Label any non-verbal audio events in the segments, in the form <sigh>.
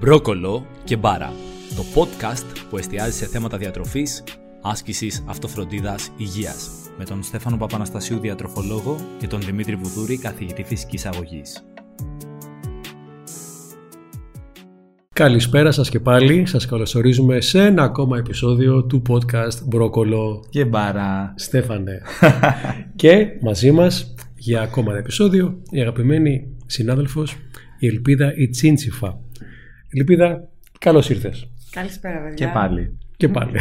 Μπρόκολο και Μπάρα, το podcast που εστιάζει σε θέματα διατροφής, άσκησης, αυτοφροντίδας, υγείας. Με τον Στέφανο Παπαναστασίου διατροφολόγο και τον Δημήτρη Βουδούρη καθηγητή φυσικής αγωγής. Καλησπέρα σας και πάλι. Σας καλωσορίζουμε σε ένα ακόμα επεισόδιο του podcast Μπρόκολο και Μπάρα. Στέφανε. <laughs> και μαζί μας για ακόμα ένα επεισόδιο η αγαπημένη συνάδελφος η Ελπίδα η Τσίντσιφα. Ελπίδα, καλώς ήρθες. Καλησπέρα, παιδιά. Και πάλι. Και πάλι.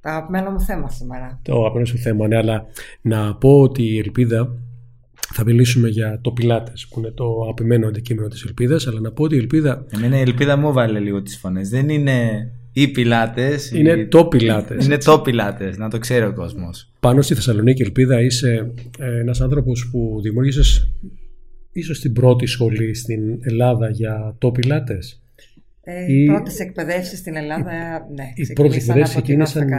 Το αγαπημένο μου θέμα σήμερα. Το αγαπημένο σου θέμα, ναι, αλλά να πω ότι η Ελπίδα θα μιλήσουμε για το Πιλάτες που είναι το αγαπημένο αντικείμενο της Ελπίδας αλλά να πω ότι η Ελπίδα Εμένα η Ελπίδα μου βάλε λίγο τις φωνές δεν είναι οι Πιλάτες είναι οι... το Πιλάτες είναι το Πιλάτες να το ξέρει ο κόσμος πάνω στη Θεσσαλονίκη Ελπίδα είσαι ε, ένας άνθρωπος που δημιούργησες ίσως την πρώτη σχολή στην Ελλάδα για το Πιλάτες; Ε, οι πρώτες εκπαιδεύσεις στην Ελλάδα, ναι. Οι πρώτες εκπαιδεύσεις ξεκίνησαν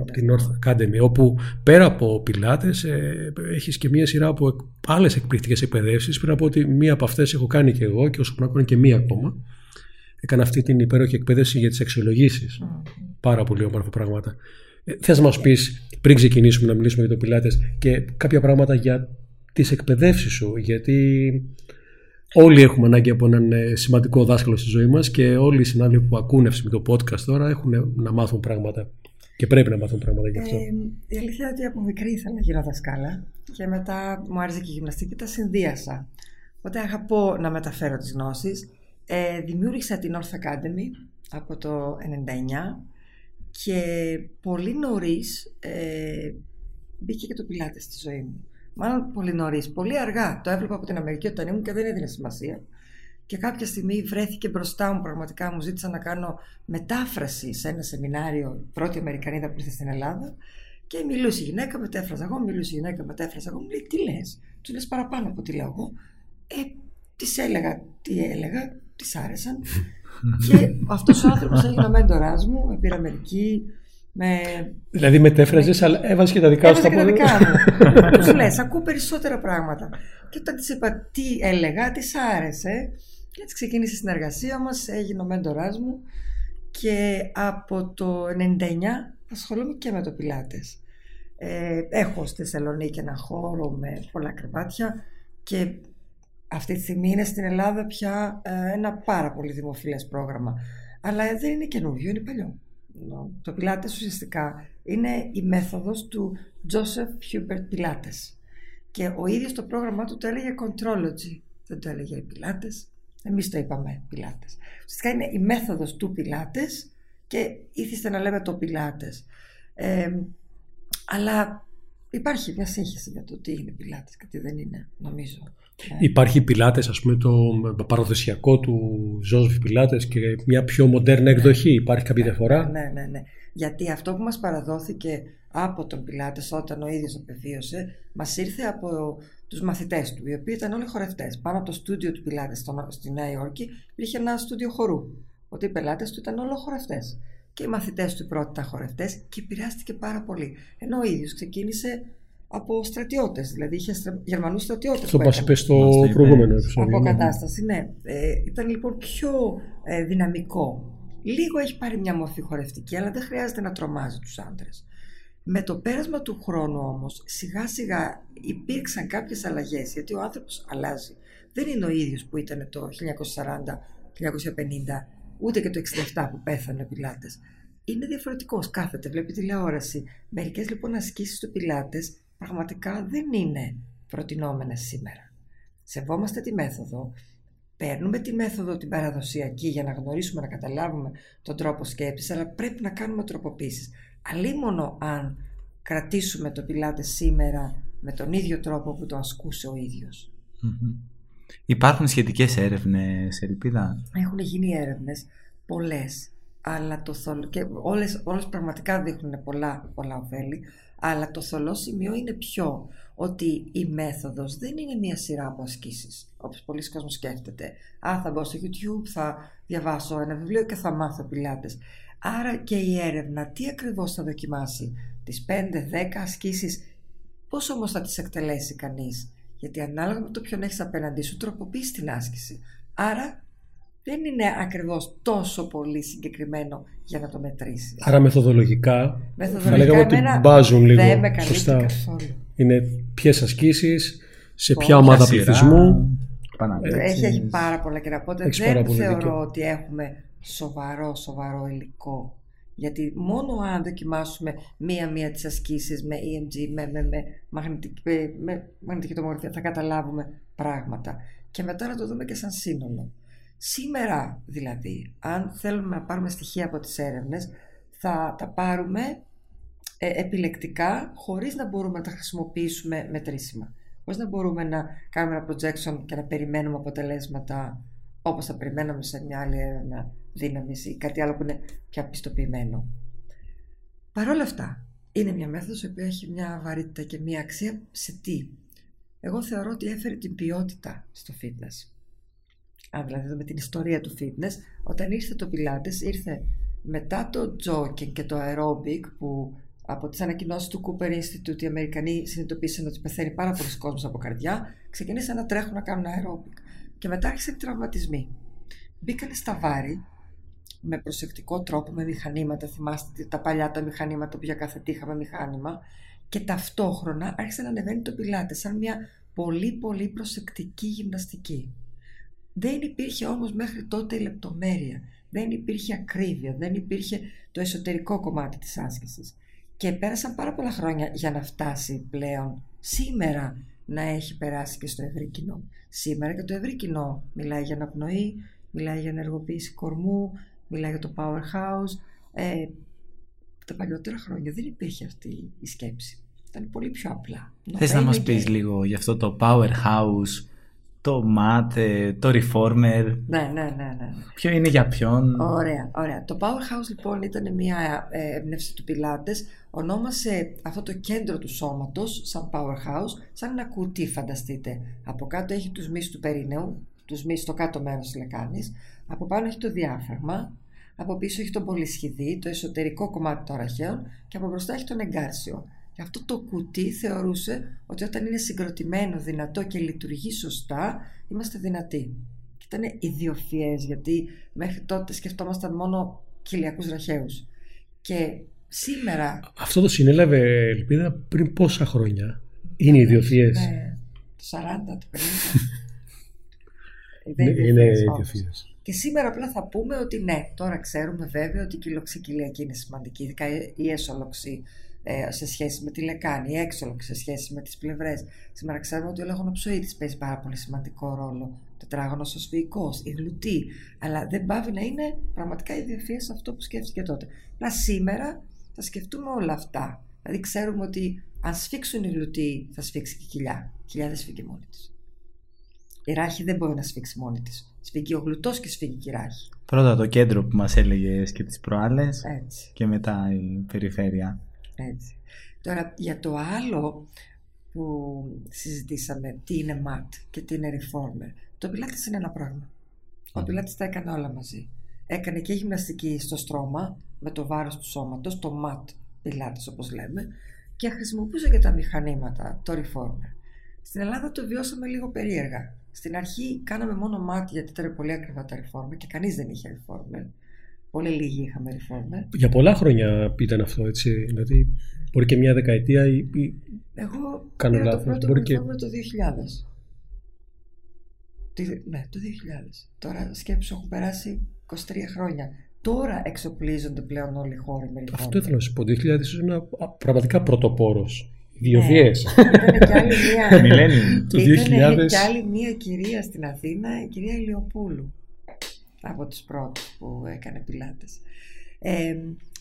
από την North Academy, όπου πέρα από πιλάτες, ε, έχεις και μία σειρά από άλλες εκπληκτικές εκπαιδεύσεις. Πρέπει να πω ότι μία από αυτές έχω κάνει και εγώ και όσο να κάνω και μία ακόμα. Έκανα αυτή την υπέροχη εκπαίδευση για τις αξιολογήσεις. Mm. Πάρα πολύ όμορφα πράγματα. Ε, Θες να μας πεις, πριν ξεκινήσουμε να μιλήσουμε για το πιλάτες, και κάποια πράγματα για τις εκπαιδεύσεις σου, γιατί Όλοι έχουμε ανάγκη από έναν ε, σημαντικό δάσκαλο στη ζωή μας και όλοι οι συνάδελφοι που ακούνε με το podcast τώρα έχουν να μάθουν πράγματα. Και πρέπει να μάθουν πράγματα γι' αυτό. Ε, η αλήθεια είναι ότι από μικρή ήθελα να γίνω δασκάλα και μετά μου άρεσε και η γυμναστική και τα συνδύασα. Οπότε αγαπώ να μεταφέρω τις γνώσεις. Ε, δημιούργησα την North Academy από το 1999 και πολύ νωρίς ε, μπήκε και το πιλάτες στη ζωή μου. Μάλλον πολύ νωρίς, πολύ αργά. Το έβλεπα από την Αμερική όταν ήμουν και δεν έδινε σημασία. Και κάποια στιγμή βρέθηκε μπροστά μου, πραγματικά μου ζήτησαν να κάνω μετάφραση σε ένα σεμινάριο, πρώτη Αμερικανίδα που ήρθε στην Ελλάδα. Και μιλούσε η γυναίκα, μετέφραζα εγώ, μιλούσε η γυναίκα, μετέφραζα εγώ. Μου λέει, τι λες, του λες παραπάνω από τι λέω εγώ. Ε, της έλεγα τι έλεγα, της άρεσαν. <laughs> και αυτός ο άνθρωπος έγινε ο μέντορά μου, με πήρε Αμερική, με... Δηλαδή μετέφραζες, αλλά έβαζε και τα δικά σου τα δικά μου. <laughs> Του λες, ακούω περισσότερα πράγματα. Και όταν της είπα τι έλεγα, της άρεσε. Και έτσι ξεκίνησε η συνεργασία μας, έγινε ο μέντοράς μου. Και από το 99 ασχολούμαι και με το Πιλάτες. Ε, έχω στη Θεσσαλονίκη ένα χώρο με πολλά κρεβάτια και αυτή τη στιγμή είναι στην Ελλάδα πια ε, ένα πάρα πολύ δημοφιλές πρόγραμμα. Αλλά δεν είναι καινούριο, είναι παλιό. Το Πιλάτες ουσιαστικά είναι η μέθοδος του Joseph Hubert Pilates. Και ο ίδιος το πρόγραμμά του το έλεγε Contrology. Δεν το έλεγε Πιλάτες. Εμείς το είπαμε Πιλάτες. Ουσιαστικά είναι η μέθοδος του Πιλάτες και ήθιστε να λέμε το Πιλάτες. Ε, αλλά υπάρχει μια σύγχυση για το τι είναι Πιλάτες και τι δεν είναι, νομίζω. Υπάρχει πιλάτες, ας πούμε, το παραδοσιακό του Ζώσβι Πιλάτες και μια πιο μοντέρνα εκδοχή. Υπάρχει κάποια διαφορά; Ναι, ναι, ναι. Γιατί αυτό που μας παραδόθηκε από τον Πιλάτες όταν ο ίδιος απεβίωσε, μας ήρθε από τους μαθητές του, οι οποίοι ήταν όλοι χορευτές. Πάνω από το στούντιο του Πιλάτες στη Νέα Υόρκη υπήρχε ένα στούντιο χορού. Ότι οι πελάτες του ήταν όλο χορευτές. Και οι μαθητές του πρώτα χορευτές και επηρεάστηκε πάρα πολύ. Ενώ ο ίδιος ξεκίνησε από στρατιώτες. Δηλαδή είχε Γερμανούς στρατιώτες. Αυτό που μα είπες στο προηγούμενο επεισόδιο. Από κατάσταση, ναι. Ε, ήταν λοιπόν πιο ε, δυναμικό. Λίγο έχει πάρει μια μορφή χορευτική, αλλά δεν χρειάζεται να τρομάζει τους άντρες. Με το πέρασμα του χρόνου όμως, σιγά σιγά υπήρξαν κάποιες αλλαγές, γιατί ο άνθρωπος αλλάζει. Δεν είναι ο ίδιος που ήταν το 1940, 1950, ούτε και το 67 που πέθανε ο Πιλάτες. Είναι διαφορετικός. Κάθεται, βλέπει τηλεόραση. Μερικές λοιπόν ασκήσεις του Πιλάτες πραγματικά δεν είναι προτινόμενες σήμερα. Σεβόμαστε τη μέθοδο, παίρνουμε τη μέθοδο την παραδοσιακή για να γνωρίσουμε, να καταλάβουμε τον τρόπο σκέψης, αλλά πρέπει να κάνουμε τροποποίησεις. Αλίμονο αν κρατήσουμε το πιλάτε σήμερα με τον ίδιο τρόπο που το ασκούσε ο ιδιος Υπάρχουν σχετικές έρευνες, Ελπίδα; Έχουν γίνει έρευνες, πολλές, αλλά το θολ... και όλες, όλες πραγματικά δείχνουν πολλά, πολλά ωφέλη, αλλά το θολό σημείο είναι πιο ότι η μέθοδος δεν είναι μία σειρά από ασκήσεις, όπως πολλοί κόσμοι σκέφτεται. Α, θα μπω στο YouTube, θα διαβάσω ένα βιβλίο και θα μάθω πιλάτες. Άρα και η έρευνα τι ακριβώς θα δοκιμάσει, τις 5-10 ασκήσεις, πώς όμως θα τις εκτελέσει κανείς; Γιατί ανάλογα με το ποιον έχεις απέναντί σου τροποποιείς την άσκηση. Άρα δεν είναι ακριβώς τόσο πολύ συγκεκριμένο για να το μετρήσεις. Άρα μεθοδολογικά, μεθοδολογικά θα λέγαμε ότι μπάζουν λίγο. Δεν με σωστά. Καθόλου. Είναι ποιες ασκήσεις, σε ποια ομάδα πληθυσμού. Έχει, έχει πάρα πολλά και οπότε δεν θεωρώ ότι έχουμε σοβαρό, σοβαρό υλικό. Γιατί μόνο αν δοκιμάσουμε μία-μία τις ασκήσεις με EMG, με, με, με, μαγνητική, με μαγνητική τομογραφία θα καταλάβουμε πράγματα. Και μετά να το δούμε και σαν σύνολο. Σήμερα δηλαδή, αν θέλουμε να πάρουμε στοιχεία από τις έρευνες, θα τα πάρουμε ε, επιλεκτικά χωρίς να μπορούμε να τα χρησιμοποιήσουμε μετρήσιμα. Χωρίς να μπορούμε να κάνουμε ένα projection και να περιμένουμε αποτελέσματα όπως θα περιμέναμε σε μια άλλη έρευνα δύναμης ή κάτι άλλο που είναι πιο πιστοποιημένο. Παρ' όλα αυτά, είναι μια μέθοδος η οποία έχει μια βαρύτητα και μια αξία σε τι; Εγώ θεωρώ ότι έφερε την ποιότητα στο fitness αν δηλαδή δούμε την ιστορία του fitness, όταν ήρθε το Pilates, ήρθε μετά το jogging και το aerobic που από τις ανακοινώσεις του Cooper Institute οι Αμερικανοί συνειδητοποίησαν ότι πεθαίνει πάρα πολλοί κόσμος από καρδιά, ξεκινήσαν να τρέχουν να κάνουν aerobic. Και μετά άρχισαν οι τραυματισμοί. Μπήκαν στα βάρη με προσεκτικό τρόπο, με μηχανήματα. Θυμάστε τα παλιά τα μηχανήματα που για κάθε τι είχαμε μηχάνημα. Και ταυτόχρονα άρχισε να ανεβαίνει το πιλάτες σαν μια πολύ πολύ προσεκτική γυμναστική. Δεν υπήρχε όμως μέχρι τότε η λεπτομέρεια, δεν υπήρχε ακρίβεια, δεν υπήρχε το εσωτερικό κομμάτι της άσκησης. Και πέρασαν πάρα πολλά χρόνια για να φτάσει πλέον σήμερα να έχει περάσει και στο ευρύ κοινό. Σήμερα και το ευρύ κοινό μιλάει για αναπνοή, μιλάει για ενεργοποίηση κορμού, μιλάει για το powerhouse. Ε, τα παλιότερα χρόνια δεν υπήρχε αυτή η σκέψη. Ήταν πολύ πιο απλά. Θες να μας πεις λίγο για αυτό το powerhouse το ΜΑΤ, το Reformer. Ναι, ναι, ναι, ναι. Ποιο είναι για ποιον; Ωραία, ωραία. Το Powerhouse λοιπόν ήταν μια ε, έμπνευση του Πιλάτες. Ονόμασε αυτό το κέντρο του σώματος σαν Powerhouse, σαν ένα κουτί φανταστείτε. Από κάτω έχει τους μυς του περίνεου, τους μυς στο κάτω μέρος της λεκάνης. Από πάνω έχει το διάφραγμα, από πίσω έχει τον πολυσχηδή, το εσωτερικό κομμάτι των ραχαίων και από μπροστά έχει τον εγκάρσιο. Και αυτό το κουτί θεωρούσε ότι όταν είναι συγκροτημένο, δυνατό και λειτουργεί σωστά, είμαστε δυνατοί. Και ήταν ιδιοφιές, γιατί μέχρι τότε σκεφτόμασταν μόνο κοιλιακούς ραχαίους. Και σήμερα... Αυτό το συνέλαβε, Ελπίδα, πριν πόσα χρόνια. Είναι ιδιοφιές. Ναι, το 40, το 50. <laughs> ναι, είναι ιδιοφιές. Και σήμερα απλά θα πούμε ότι ναι, τώρα ξέρουμε βέβαια ότι η κοιλοξικυλιακή είναι σημαντική, ειδικά η έσολοξη ε, σε σχέση με τη λεκάνη, η έξολοξη σε σχέση με τις πλευρές. Σήμερα ξέρουμε ότι ο λεγονοψοίτης παίζει πάρα πολύ σημαντικό ρόλο. Τετράγωνος ο σφυϊκός, η γλουτή. Αλλά δεν πάβει να είναι πραγματικά ιδιοφυΐα σε αυτό που σκέφτηκε τότε. Αλλά σήμερα θα σκεφτούμε όλα αυτά. Δηλαδή ξέρουμε ότι αν σφίξουν οι γλουτοί θα σφίξει και η κοιλιά. Η κοιλιά δεν σφίγγει μόνη της. Η ράχη δεν μπορεί να σφίξει μόνη της. Σφίγγει ο γλουτός και σφίγγει και η ράχη. Πρώτα το κέντρο που μας έλεγε και τις προάλλες και μετά η περιφέρεια. Έτσι. Τώρα για το άλλο που συζητήσαμε, τι είναι mat και τι είναι reformer. Το Pilates είναι ένα πράγμα. Ο Pilates τα έκανε όλα μαζί. Έκανε και γυμναστική στο στρώμα με το βάρος του σώματος, το mat Pilates όπως λέμε και χρησιμοποιούσε και τα μηχανήματα, το reformer. Στην Ελλάδα το βιώσαμε λίγο περίεργα. Στην αρχή κάναμε μόνο mat γιατί ήταν πολύ ακριβά τα reformer και κανείς δεν είχε reformer. Πολύ λίγοι είχαμε reformer. Για πολλά χρόνια ήταν αυτό έτσι. Δηλαδή, μπορεί και μια δεκαετία ή. Εγώ κάνω λάθο. Το πρώτο μπορεί και... το 2000. Ναι, το 2000. Τώρα σκέψου, έχουν περάσει 23 χρόνια. Τώρα εξοπλίζονται πλέον όλοι οι χώροι με reformer. Αυτό ήθελα να σου πω. Το 2000 είναι πραγματικά πρωτοπόρος. Ιδιοφιέ. Ναι. Ήταν και άλλη μία. το 2000... και άλλη μία κυρία στην Αθήνα, η κυρία Ηλιοπούλου από τους πρώτους που έκανε πιλάτες. Ε,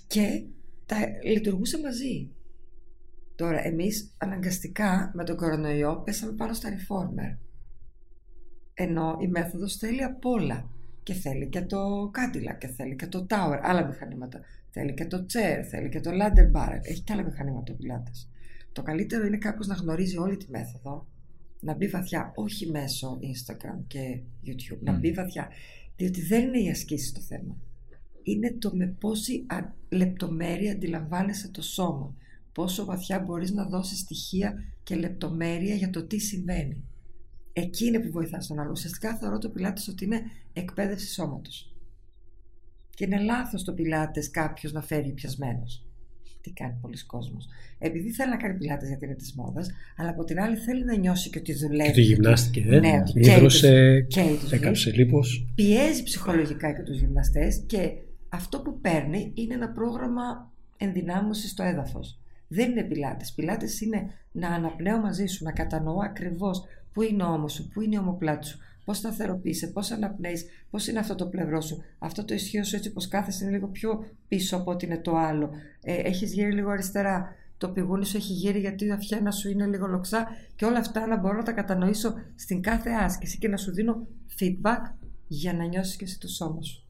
και τα λειτουργούσε μαζί. Τώρα, εμείς αναγκαστικά με τον κορονοϊό πέσαμε πάνω στα reformer. Ενώ η μέθοδος θέλει απ' όλα. Και θέλει και το Cadillac και θέλει και το Tower, άλλα μηχανήματα. Θέλει και το Chair, θέλει και το Ladder Bar. Έχει και άλλα μηχανήματα ο πιλάτες. Το καλύτερο είναι κάποιος να γνωρίζει όλη τη μέθοδο, να μπει βαθιά, όχι μέσω Instagram και YouTube, να μπει βαθιά. Διότι δεν είναι η ασκήση το θέμα. Είναι το με πόση λεπτομέρεια αντιλαμβάνεσαι το σώμα. Πόσο βαθιά μπορείς να δώσεις στοιχεία και λεπτομέρεια για το τι συμβαίνει. Εκεί είναι που βοηθάς τον άλλο. Ουσιαστικά θεωρώ το πιλάτης ότι είναι εκπαίδευση σώματος. Και είναι λάθος το πιλάτες κάποιος να φεύγει πιασμένος. Τι κάνει πολλοί κόσμος. Επειδή θέλει να κάνει πιλάτες γιατί είναι της μόδας, αλλά από την άλλη θέλει να νιώσει και ότι δουλεύει. Και τη γυμνάστηκε, ε. Ναι, Ήδρωσε, έκαψε λίπος. Πιέζει ψυχολογικά και τους γυμναστές και αυτό που παίρνει είναι ένα πρόγραμμα ενδυνάμωσης στο έδαφος. Δεν είναι πιλάτες. Πιλάτες είναι να αναπνέω μαζί σου, να κατανοώ ακριβώς πού είναι ο ώμος σου, πού είναι η ομοπλάτη σου, πώς σταθεροποιείσαι, πώς αναπνέεις, πώς είναι αυτό το πλευρό σου. Αυτό το ισχύο σου έτσι όπω κάθεσαι είναι λίγο πιο πίσω από ότι είναι το άλλο. Ε, έχεις γύρει λίγο αριστερά. Το πηγούνι σου έχει γύρει γιατί η αφιένα σου είναι λίγο λοξά και όλα αυτά να μπορώ να τα κατανοήσω στην κάθε άσκηση και να σου δίνω feedback για να νιώσεις και εσύ το σώμα σου.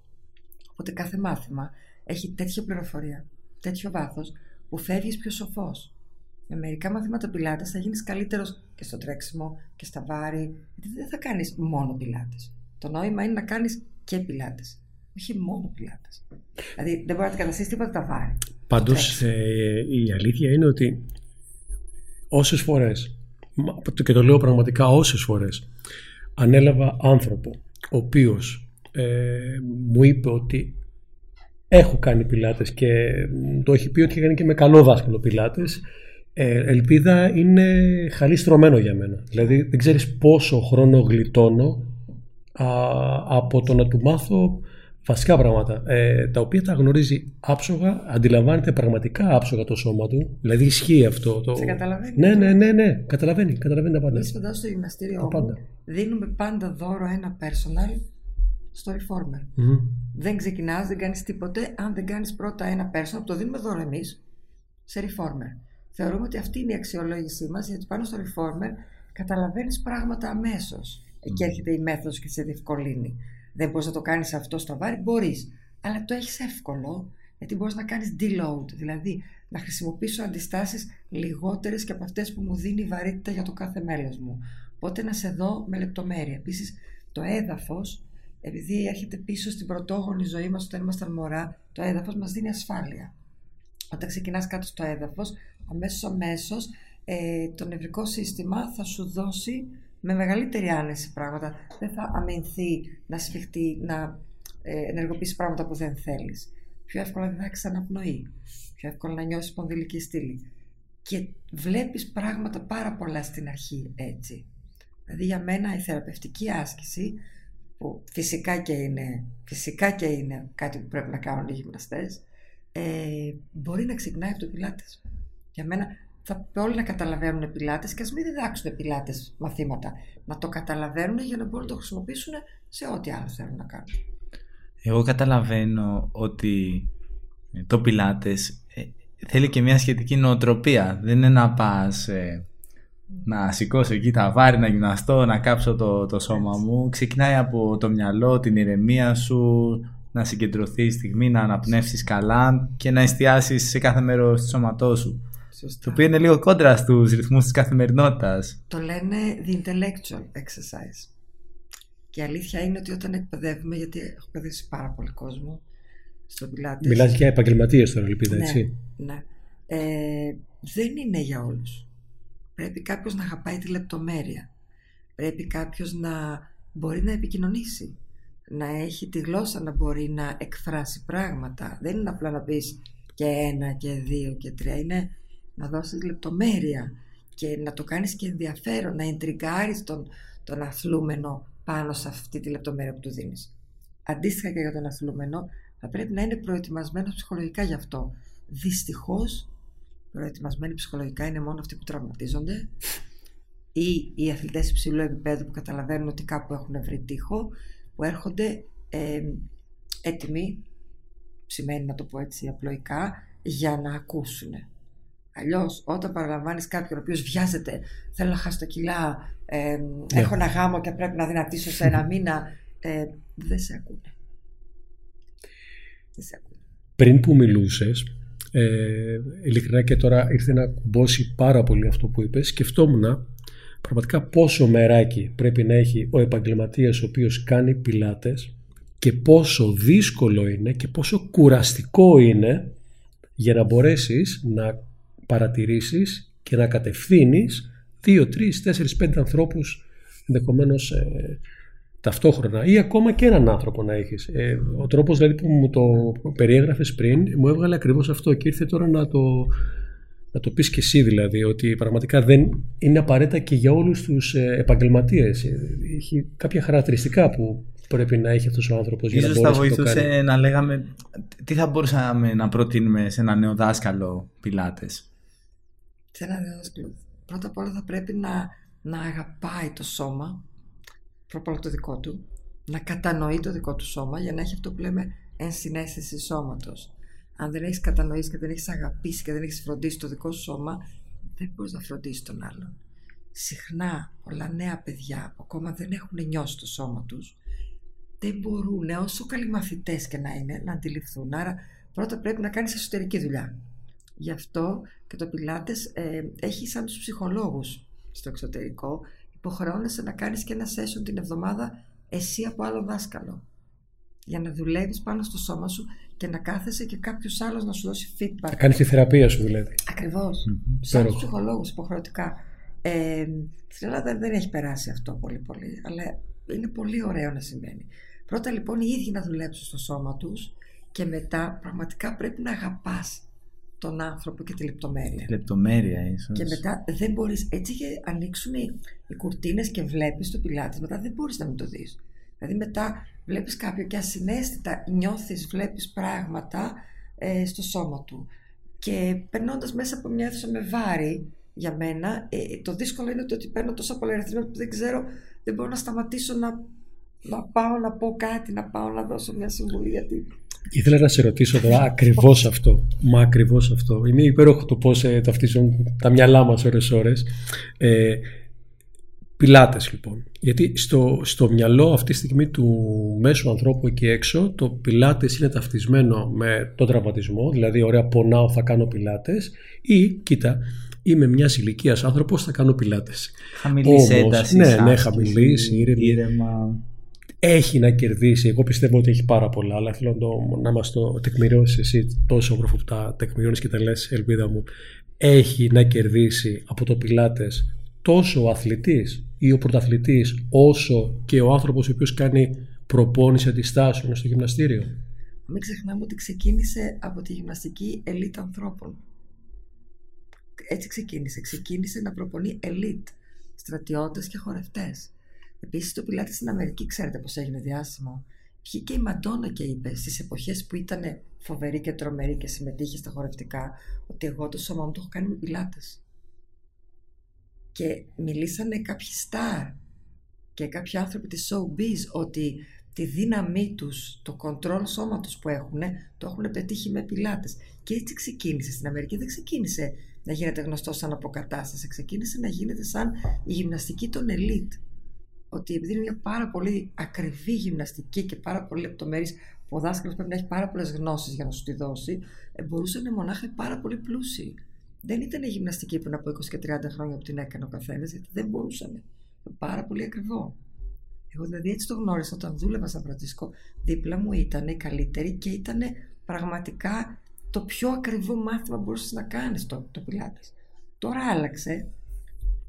Οπότε κάθε μάθημα έχει τέτοια πληροφορία, τέτοιο βάθος που φεύγεις πιο σοφός. Με μερικά μαθήματα πιλάτε θα γίνεις καλύτερος και στο τρέξιμο και στα βάρη. Γιατί δεν θα κάνεις μόνο πιλάτες. Το νόημα είναι να κάνεις και πιλάτες. Όχι μόνο πιλάτες. Δηλαδή δεν μπορείς να αντικαταστήσει τίποτα τα βάρη. Πάντως ε, η αλήθεια είναι ότι όσες φορές, και το λέω πραγματικά όσες φορές, ανέλαβα άνθρωπο ο οποίος ε, μου είπε ότι έχω κάνει πιλάτες και το έχει πει ότι έκανε και με καλό δάσκαλο πιλάτες ε, ελπίδα είναι χαλί στρωμένο για μένα. Δηλαδή δεν ξέρεις πόσο χρόνο γλιτώνω α, από το να του μάθω βασικά πράγματα ε, τα οποία τα γνωρίζει άψογα, αντιλαμβάνεται πραγματικά άψογα το σώμα του. Δηλαδή ισχύει αυτό. Το... Σε καταλαβαίνει. Ναι, ναι, ναι, ναι. Καταλαβαίνει, καταλαβαίνει τα πάντα. Εμείς φαντάζομαι στο γυμναστήριο μου δίνουμε πάντα δώρο ένα personal στο reformer. Mm-hmm. Δεν ξεκινάς, δεν κάνεις τίποτε αν δεν κάνεις πρώτα ένα personal, το δίνουμε δώρο εμείς σε reformer θεωρούμε ότι αυτή είναι η αξιολόγησή μας, γιατί πάνω στο reformer καταλαβαίνεις πράγματα αμέσως. Εκεί έρχεται η μέθοδος και σε διευκολύνει. Δεν μπορείς να το κάνεις αυτό στο βάρη, μπορείς. Αλλά το έχεις εύκολο, γιατί μπορείς να κάνεις deload, δηλαδή να χρησιμοποιήσω αντιστάσεις λιγότερες και από αυτές που μου δίνει η βαρύτητα για το κάθε μέλος μου. Οπότε να σε δω με λεπτομέρεια. Επίσης, το έδαφος, επειδή έρχεται πίσω στην πρωτόγονη ζωή μας όταν ήμασταν μωρά, το έδαφος μας δίνει ασφάλεια. Όταν ξεκινάς κάτω στο έδαφος, αμέσως αμέσως ε, το νευρικό σύστημα θα σου δώσει με μεγαλύτερη άνεση πράγματα. Δεν θα αμυνθεί να σφιχτεί, να ε, ενεργοποιήσει πράγματα που δεν θέλεις. Πιο εύκολα δεν θα έχεις αναπνοή. Πιο εύκολα να νιώσεις πονδυλική στήλη. Και βλέπεις πράγματα πάρα πολλά στην αρχή έτσι. Δηλαδή για μένα η θεραπευτική άσκηση που φυσικά και είναι, φυσικά και είναι κάτι που πρέπει να κάνουν οι γυμναστές ε, μπορεί να ξεκινάει από το πιλάτες. Για μένα θα όλοι να καταλαβαίνουν πιλάτες και ας μην διδάξουν πιλάτες μαθήματα. Να το καταλαβαίνουν για να μπορούν να το χρησιμοποιήσουν σε ό,τι άλλο θέλουν να κάνουν. Εγώ καταλαβαίνω ότι το πιλάτες ε, θέλει και μια σχετική νοοτροπία. Δεν είναι να πας ε, να σηκώσω εκεί τα βάρη, να γυμναστώ, να κάψω το, το σώμα μου. Ξεκινάει από το μυαλό, την ηρεμία σου, να συγκεντρωθείς η στιγμή, να αναπνεύσεις καλά και να εστιάσεις σε κάθε μέρος του σώματός σου. Το οποίο είναι λίγο κόντρα στους ρυθμούς της καθημερινότητας. Το λένε the intellectual exercise. Και η αλήθεια είναι ότι όταν εκπαιδεύουμε, γιατί έχω εκπαιδεύσει πάρα πολύ κόσμο στο πιλάτες. Μιλάς για επαγγελματίες τώρα, Λυπίδα, ναι, έτσι. Ναι. Ε, δεν είναι για όλους. Πρέπει κάποιος να αγαπάει τη λεπτομέρεια. Πρέπει κάποιος να μπορεί να επικοινωνήσει. Να έχει τη γλώσσα να μπορεί να εκφράσει πράγματα. Δεν είναι απλά να πεις και ένα και δύο και τρία. Είναι να δώσεις λεπτομέρεια και να το κάνεις και ενδιαφέρον, να εντρικάρεις τον, τον αθλούμενο πάνω σε αυτή τη λεπτομέρεια που του δίνεις. Αντίστοιχα και για τον αθλούμενο, θα πρέπει να είναι προετοιμασμένος ψυχολογικά γι' αυτό. Δυστυχώς, προετοιμασμένοι ψυχολογικά είναι μόνο αυτοί που τραυματίζονται ή οι αθλητές υψηλού επίπεδου που καταλαβαίνουν ότι κάπου έχουν βρει τείχο, που έρχονται ε, έτοιμοι, σημαίνει να το πω έτσι απλοϊκά, για να ακούσουν. Αλλιώς, όταν παραλαμβάνεις κάποιον ο οποίος βιάζεται, θέλω να χάσω τα κιλά, ε, ναι. έχω ένα γάμο και πρέπει να δυνατήσω σε ένα μήνα, ε, δεν σε ακούνε. Δεν σε ακούνε. Πριν που μιλούσες, ε, ειλικρινά και τώρα ήρθε να κουμπώσει πάρα πολύ αυτό που είπες, σκεφτόμουν πραγματικά πόσο μεράκι πρέπει να έχει ο επαγγελματίας ο οποίος κάνει πιλάτες και πόσο δύσκολο είναι και πόσο κουραστικό είναι για να μπορέσεις να παρατηρήσεις και να κατευθύνεις δύο, τρεις, τέσσερις, πέντε ανθρώπους ενδεχομένως ε, ταυτόχρονα ή ακόμα και έναν άνθρωπο να έχεις. Ε, ο τρόπος δηλαδή που μου το περιέγραφες πριν μου έβγαλε ακριβώς αυτό και ήρθε τώρα να το, να το πεις και εσύ δηλαδή ότι πραγματικά δεν είναι απαραίτητα και για όλους τους ε, επαγγελματίες. Ε, έχει κάποια χαρακτηριστικά που πρέπει να έχει αυτός ο άνθρωπος για Ίσως να θα βοηθούσε να, λέγαμε τι θα μπορούσαμε να προτείνουμε σε ένα νέο δάσκαλο πιλάτες; Σε ένα νέο δάσκαλο. Πρώτα απ' όλα θα πρέπει να, να αγαπάει το σώμα πρώτα το δικό του, να κατανοεί το δικό του σώμα για να έχει αυτό που λέμε ενσυναίσθηση σώματος. Αν δεν έχεις κατανοήσει και δεν έχεις αγαπήσει και δεν έχεις φροντίσει το δικό σου σώμα, δεν μπορείς να φροντίσεις τον άλλον. Συχνά πολλά νέα παιδιά που ακόμα δεν έχουν νιώσει το σώμα τους, δεν μπορούν, όσο καλοί μαθητές και να είναι, να αντιληφθούν. Άρα, πρώτα πρέπει να κάνεις εσωτερική δουλειά. Γι' αυτό και το Πιλάτες ε, έχει σαν τους ψυχολόγους στο εξωτερικό υποχρεώνεσαι να κάνεις και ένα session την εβδομάδα εσύ από άλλο δάσκαλο για να δουλεύεις πάνω στο σώμα σου και να κάθεσαι και κάποιος άλλος να σου δώσει feedback. Να κάνεις τη θεραπεία σου δηλαδή. Ακριβώς. Mm-hmm. Σαν τους ψυχολόγους υποχρεωτικά. Ε, στην Ελλάδα δεν έχει περάσει αυτό πολύ πολύ, αλλά είναι πολύ ωραίο να συμβαίνει. Πρώτα λοιπόν οι ίδιοι να δουλέψουν στο σώμα τους και μετά πραγματικά πρέπει να αγαπάς τον άνθρωπο και τη λεπτομέρεια. Τη λεπτομέρεια ίσως. Και μετά δεν μπορείς, έτσι και ανοίξουν οι, οι κουρτίνες και βλέπεις το πιλάτης, μετά δεν μπορείς να μην το δεις. Δηλαδή μετά βλέπεις κάποιο και ασυναίσθητα νιώθεις, βλέπεις πράγματα ε, στο σώμα του. Και περνώντας μέσα από μια αίθουσα με βάρη, για μένα, ε, το δύσκολο είναι ότι παίρνω τόσα πολλά ερεθίσματα που δεν ξέρω, δεν μπορώ να σταματήσω να, να πάω να πω κάτι, να πάω να δώσω μια συμβουλή γιατί Ήθελα να σε ρωτήσω τώρα ακριβώς αυτό. Μα ακριβώς αυτό. Είναι υπέροχο το πώς ε, ταυτίζουν τα μυαλά μας ώρες-ώρες. Ε, πιλάτες λοιπόν. Γιατί στο, στο μυαλό αυτή τη στιγμή του μέσου ανθρώπου εκεί έξω το πιλάτες είναι ταυτισμένο με τον τραυματισμό, δηλαδή ωραία πονάω θα κάνω πιλάτες ή κοίτα είμαι μιας ηλικίας άνθρωπος θα κάνω πιλάτες. Χαμηλής έντασης. Ναι, ναι, χαμηλής, ήρεμα έχει να κερδίσει. Εγώ πιστεύω ότι έχει πάρα πολλά, αλλά θέλω να, το, να μας το τεκμηριώσεις εσύ τόσο όμορφο που τα τεκμηριώνεις και τα λες, ελπίδα μου. Έχει να κερδίσει από το πιλάτες τόσο ο αθλητής ή ο πρωταθλητής, όσο και ο άνθρωπος ο οποίος κάνει προπόνηση αντιστάσεων στο γυμναστήριο. Μην ξεχνάμε ότι ξεκίνησε από τη γυμναστική ελίτ ανθρώπων. Έτσι ξεκίνησε. Ξεκίνησε να προπονεί ελίτ, στρατιώτες και χορευτές. Επίσης, το πιλάτες στην Αμερική, ξέρετε πώς έγινε διάσημο. Βγήκε η Μαντόνα και είπε στις εποχές που ήταν φοβερή και τρομερή και συμμετείχε στα χορευτικά, ότι εγώ το σώμα μου το έχω κάνει με πιλάτες. Και μιλήσανε κάποιοι στάρ και κάποιοι άνθρωποι της showbiz ότι τη δύναμή τους, το κοντρόλ σώματος που έχουν, το έχουν πετύχει με πιλάτες. Και έτσι ξεκίνησε. Στην Αμερική δεν ξεκίνησε να γίνεται γνωστό σαν αποκατάσταση, ξεκίνησε να γίνεται σαν η γυμναστική των ελίτ ότι επειδή είναι μια πάρα πολύ ακριβή γυμναστική και πάρα πολύ λεπτομέρη, που ο δάσκαλος πρέπει να έχει πάρα πολλές γνώσεις για να σου τη δώσει, ε, μπορούσαν μονάχα πάρα πολύ πλούσιοι. Δεν ήταν η γυμναστική πριν από 20 και 30 χρόνια που την έκανε ο καθένας, γιατί δεν μπορούσαν. Πάρα πολύ ακριβό. Εγώ δηλαδή έτσι το γνώρισα όταν δούλευα σαν Φραντίσκο. Δίπλα μου ήταν η καλύτερη και ήταν πραγματικά το πιο ακριβό μάθημα που μπορούσες να κάνεις το, το Πιλάτες. Τώρα άλλαξε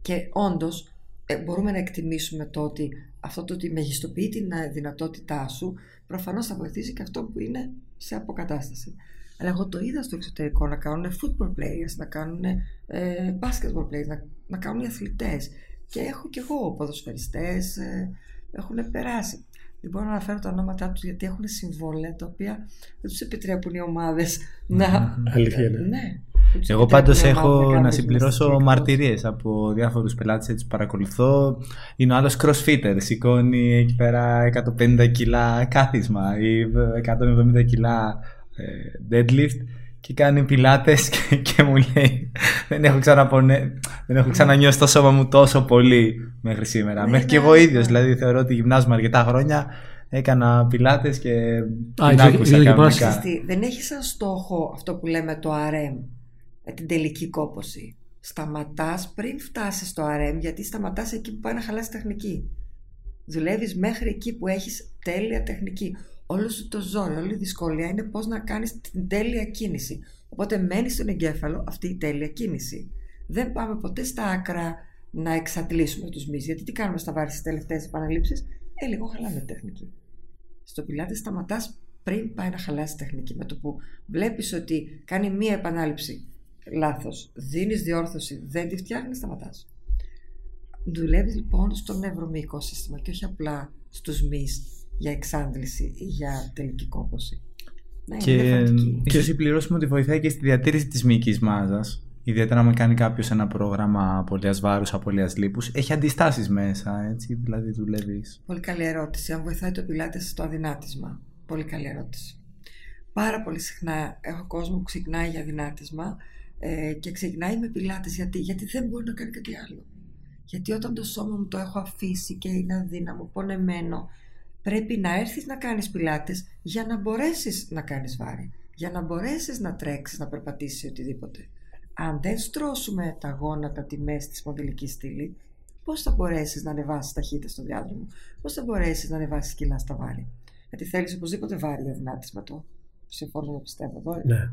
και όντως ε, μπορούμε να εκτιμήσουμε το ότι αυτό το ότι μεγιστοποιεί την ε, δυνατότητά σου προφανώς θα βοηθήσει και αυτό που είναι σε αποκατάσταση. Αλλά εγώ το είδα στο εξωτερικό να κάνουν football players, να κάνουν ε, basketball players, να, να κάνουν οι αθλητές. Και έχω κι εγώ ποδοσφαιριστές, ε, έχουν περάσει. Δεν μπορώ να αναφέρω τα ονόματά τους γιατί έχουν συμβόλαια τα οποία δεν τους επιτρέπουν οι ομάδες να. Αλήθεια, ναι. Εγώ πάντως έχω να συμπληρώσω μαρτυρίες από διάφορους πελάτες έτσι παρακολουθώ. Είναι ο άλλος crossfitter, σηκώνει εκεί πέρα 150 κιλά κάθισμα ή 170 κιλά ε, deadlift και κάνει πιλάτες και, και μου λέει δεν έχω, ξαναπονε... δεν έχω ξανανιώσει το σώμα μου τόσο πολύ μέχρι σήμερα. Ναι, μέχρι και εγώ ίδιος δηλαδή θεωρώ ότι γυμνάζομαι αρκετά χρόνια έκανα πιλάτες και Α, την άκουσα Δεν έχει σαν στόχο αυτό που λέμε το RM με την τελική κόπωση. Σταματάς πριν φτάσεις στο RM γιατί σταματάς εκεί που πάει να χαλάσει τεχνική. Δουλεύεις μέχρι εκεί που έχεις τέλεια τεχνική. Όλο σου το ζόρι, όλη η δυσκολία είναι πώς να κάνεις την τέλεια κίνηση. Οπότε μένεις στον εγκέφαλο αυτή η τέλεια κίνηση. Δεν πάμε ποτέ στα άκρα να εξατλήσουμε τους μυς. Γιατί τι κάνουμε στα βάρη στις τελευταίες επαναλήψεις; ε, λίγο χαλάμε τεχνική. Στο πιλάτες σταματάς πριν πάει να χαλάσει τεχνική. Με το που βλέπεις ότι κάνει μία επανάληψη λάθος, δίνεις διόρθωση, δεν τη φτιάχνεις, σταματάς. Δουλεύεις λοιπόν στο νευρομυϊκό σύστημα και όχι απλά στους μυς για εξάντληση ή για τελική κόπωση. Ναι, και ίσως συμπληρώσουμε ότι βοηθάει και στη διατήρηση της μυϊκής μάζας. Ιδιαίτερα αν κάνει κάποιος ένα πρόγραμμα απολία βάρους, απολία λίπους. Έχει αντιστάσεις μέσα, έτσι, δηλαδή δουλεύεις. Πολύ καλή ερώτηση. Αν βοηθάει το πιλάτε στο αδυνάτισμα. Πολύ καλή ερώτηση. Πάρα πολύ συχνά έχω κόσμο που ξεκινάει για αδυνάτισμα ε, και ξεκινάει με πιλάτες γιατί, γιατί δεν μπορεί να κάνει κάτι άλλο. Γιατί όταν το σώμα μου το έχω αφήσει και είναι αδύναμο, πονεμένο, πρέπει να έρθεις να κάνεις πιλάτες για να μπορέσεις να κάνεις βάρη, για να μπορέσεις να τρέξεις, να περπατήσεις οτιδήποτε. Αν δεν στρώσουμε τα γόνατα, τη μέση της σπονδυλικής στήλη, πώς θα μπορέσεις να ανεβάσεις ταχύτητα στο διάδρομο, πώς θα μπορέσεις να ανεβάσεις κιλά στα βάρη; Γιατί θέλεις οπωσδήποτε βάρη για δυνάτισμα το. Συμφωνώ, πιστεύω εδώ. Ναι,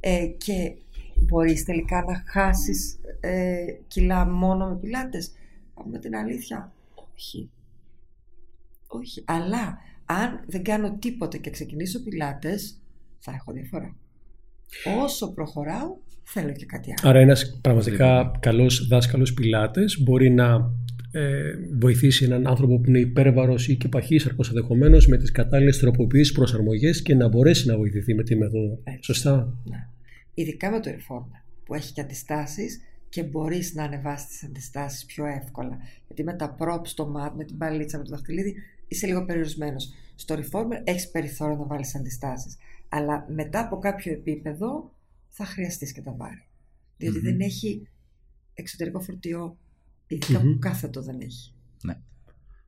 ε, και μπορείς τελικά να χάσεις ε, κιλά μόνο με πιλάτες. Με την αλήθεια, όχι. Όχι. Αλλά αν δεν κάνω τίποτα και ξεκινήσω πιλάτες, θα έχω διαφορά. Όσο προχωράω, θέλω και κάτι άλλο. Άρα ένας πραγματικά καλός δάσκαλος πιλάτες μπορεί να ε, βοηθήσει έναν άνθρωπο που είναι υπέρβαρος ή και παχύσαρκος ενδεχομένως με τις κατάλληλες τροποποιήσεις προσαρμογές και να μπορέσει να βοηθηθεί με τη μεθόδο. Σωστά. Ναι. Ειδικά με το Reformer που έχει και αντιστάσεις και μπορείς να ανεβάσεις τις αντιστάσεις πιο εύκολα. Γιατί με τα prop στο mat, με την παλίτσα, με το δαχτυλίδι, είσαι λίγο περιορισμένος. Στο Reformer έχεις περιθώριο να βάλεις αντιστάσεις. Αλλά μετά από κάποιο επίπεδο θα χρειαστείς και τα βάρη. δεν έχει εξωτερικό φορτίο, ειδικά που κάθετο δεν έχει. Ναι.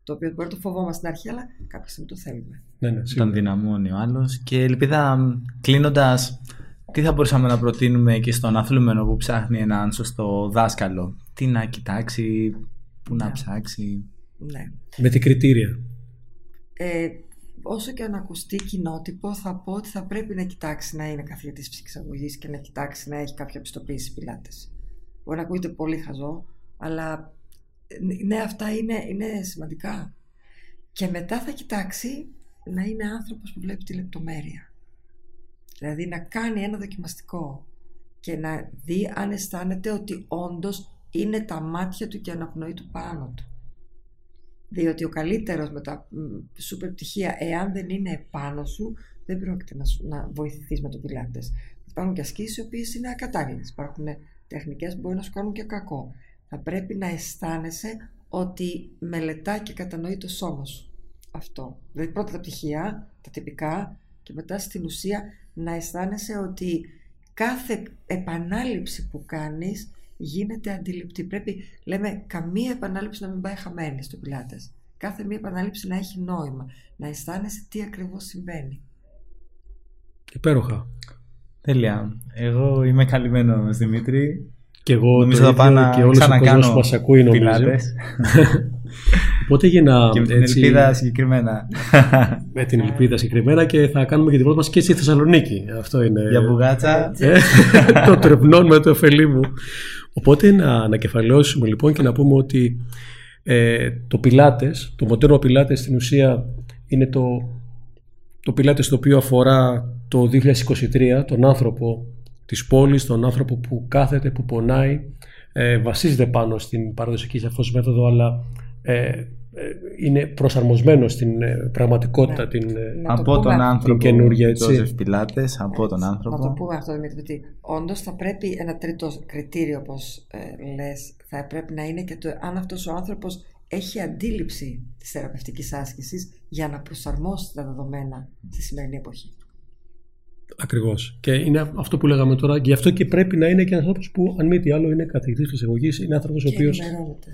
Το οποίο μπορεί να το φοβόμαστε στην αρχή, αλλά κάποια στιγμή το θέλουμε. Ναι, ναι, Τον δυναμώνει ο άλλος. Και ελπίδα, κλείνοντας, τι θα μπορούσαμε να προτείνουμε και στον αθλούμενο που ψάχνει έναν σωστό δάσκαλο; Τι να κοιτάξει, πού να ναι. ψάξει; Ναι. Με τι κριτήρια; Ε, όσο και αν ακουστεί κοινότυπο, θα πω ότι θα πρέπει να κοιτάξει να είναι καθηγητής ψυχαγωγής και να κοιτάξει να έχει κάποια πιστοποίηση πιλάτες. Μπορεί να ακούγεται πολύ χαζό, αλλά ναι, αυτά είναι, είναι σημαντικά. Και μετά θα κοιτάξει να είναι άνθρωπος που βλέπει τη λεπτομέρεια. Δηλαδή να κάνει ένα δοκιμαστικό και να δει αν αισθάνεται ότι όντως είναι τα μάτια του και αναπνοή του πάνω του. Διότι ο καλύτερος με τα σούπερ πτυχία, εάν δεν είναι επάνω σου, δεν πρόκειται να, να βοηθηθείς με το πιλάτες. Υπάρχουν και ασκήσεις οι οποίες είναι ακατάλληλες. Υπάρχουν τεχνικές που μπορεί να σου κάνουν και κακό. Θα πρέπει να αισθάνεσαι ότι μελετά και κατανοεί το σώμα σου. Αυτό. Δηλαδή πρώτα τα πτυχία, τα τυπικά και μετά στην ουσία να αισθάνεσαι ότι κάθε επανάληψη που κάνεις γίνεται αντιληπτή. Πρέπει, λέμε, καμία επανάληψη να μην πάει χαμένη στο πιλάτες. Κάθε μία επανάληψη να έχει νόημα. Να αισθάνεσαι τι ακριβώς συμβαίνει. Υπέροχα. Τέλεια. Εγώ είμαι καλυμμένος Δημήτρη. Και εγώ νομίζω θα πάω να και όλος ο κόσμος που μας ακούει νομίζω. <laughs> Οπότε έγινα. Και με την έτσι, ελπίδα συγκεκριμένα. <laughs> με την ελπίδα συγκεκριμένα και θα κάνουμε και την πρώτη μα και στη Θεσσαλονίκη. Αυτό είναι. Για μπουγάτσα. Ε, <laughs> το τρευνών με το εφελή μου. Οπότε να ανακεφαλαιώσουμε λοιπόν και να πούμε ότι ε, το πιλάτες, το μοντέρνο πιλάτες στην ουσία είναι το, το πιλάτες το οποίο αφορά το 2023 τον άνθρωπο της πόλης, τον άνθρωπο που κάθεται, που πονάει, ε, βασίζεται πάνω στην παραδοσιακή σαφώς μέθοδο αλλά ε, ε, είναι προσαρμοσμένος στην ε, πραγματικότητα ναι. την, από τον άνθρωπο την καινούργια έτσι. Πιλάτες, από τον άνθρωπο. Να το πούμε αυτό Δημήτρη, ότι όντως θα πρέπει ένα τρίτο κριτήριο όπως ε, λες θα πρέπει να είναι και το αν αυτός ο άνθρωπος έχει αντίληψη της θεραπευτικής άσκησης για να προσαρμόσει τα δεδομένα στη σημερινή εποχή. Ακριβώς. Και είναι αυτό που λέγαμε τώρα. Γι' αυτό και πρέπει να είναι και ένας άνθρωπος που, αν μη τι άλλο, είναι καθηγητής φυσιολογική. Είναι άνθρωπος ο οποίος.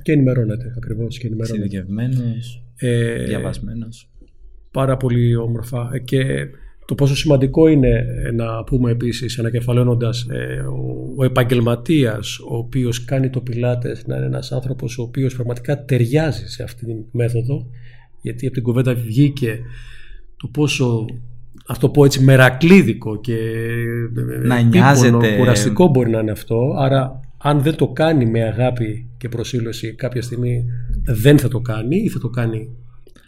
Και ενημερώνεται. Ακριβώς. Και ενημερώνεται. Συνδικευμένο. Ε, Διαβασμένος. Πάρα πολύ όμορφα. Και το πόσο σημαντικό είναι να πούμε επίσης ανακεφαλώνοντας ε, ο, ο επαγγελματίας ο οποίος κάνει το πιλάτες να είναι ένας άνθρωπος ο οποίος πραγματικά ταιριάζει σε αυτή τη μέθοδο γιατί από την κουβέντα βγήκε το πόσο αυτό πω έτσι μερακλίδικο και να νοιάζεται. κουραστικό μπορεί να είναι αυτό άρα αν δεν το κάνει με αγάπη και προσήλωση κάποια στιγμή δεν θα το κάνει ή θα το κάνει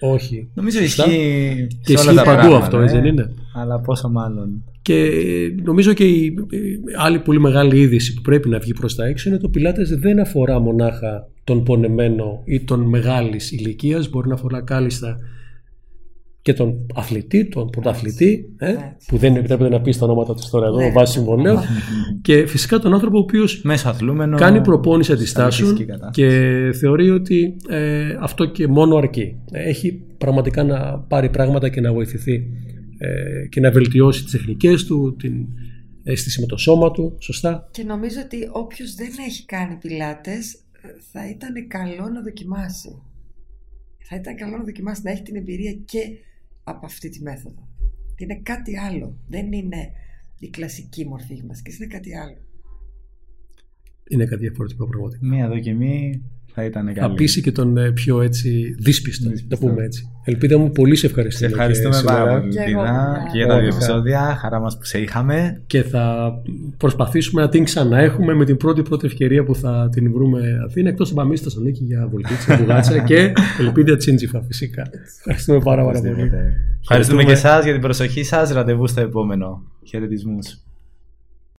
όχι. Νομίζω ισχύει και ισχύει παντού αυτό, έτσι δεν ε. είναι; Αλλά πόσο μάλλον. Και νομίζω και η άλλη πολύ μεγάλη είδηση που πρέπει να βγει προς τα έξω είναι το πιλάτες δεν αφορά μονάχα τον πονεμένο ή τον μεγάλης ηλικίας, μπορεί να αφορά κάλλιστα και τον αθλητή, τον πρωταθλητή, ε, που δεν επιτρέπεται να πεις τα ονόματα του τώρα εδώ, ναι. βάσει συμβολέου. και φυσικά τον άνθρωπο ο οποίος κάνει προπόνηση αντιστάσεων και θεωρεί ότι ε, αυτό και μόνο αρκεί. Έχει πραγματικά να πάρει πράγματα και να βοηθηθεί ε, και να βελτιώσει τις τεχνικές του, την αίσθηση με το σώμα του, σωστά. Και νομίζω ότι όποιος δεν έχει κάνει πιλάτες θα ήταν καλό να δοκιμάσει. Θα ήταν καλό να δοκιμάσει, να έχει την εμπειρία και από αυτή τη μέθοδο. Είναι κάτι άλλο. Δεν είναι η κλασική μορφή και είναι κάτι άλλο. Είναι κάτι διαφορετικό πραγματικά. Μία δοκιμή θα ήταν καλή. Θα πείσει και τον ε, πιο έτσι δύσπιστο, το πούμε έτσι. Ελπίδα μου, πολύ σε ευχαριστούμε. Σε ευχαριστούμε πάρα πολύ, και, για τα δύο επεισόδια. Χαρά μας που σε είχαμε. Και θα προσπαθήσουμε να την ξαναέχουμε με την πρώτη πρώτη ευκαιρία που θα την βρούμε Αθήνα. Εκτός από εμεί στα Σαλονίκη για Βολτίτσα, Μπουγάτσα <laughs> και Ελπίδα Τσίντζιφα φυσικά. Ευχαριστούμε πάρα, πάρα πολύ. Ευχαριστούμε και εσάς για την προσοχή σας. Ραντεβού στο επόμενο. Χαιρετισμούς.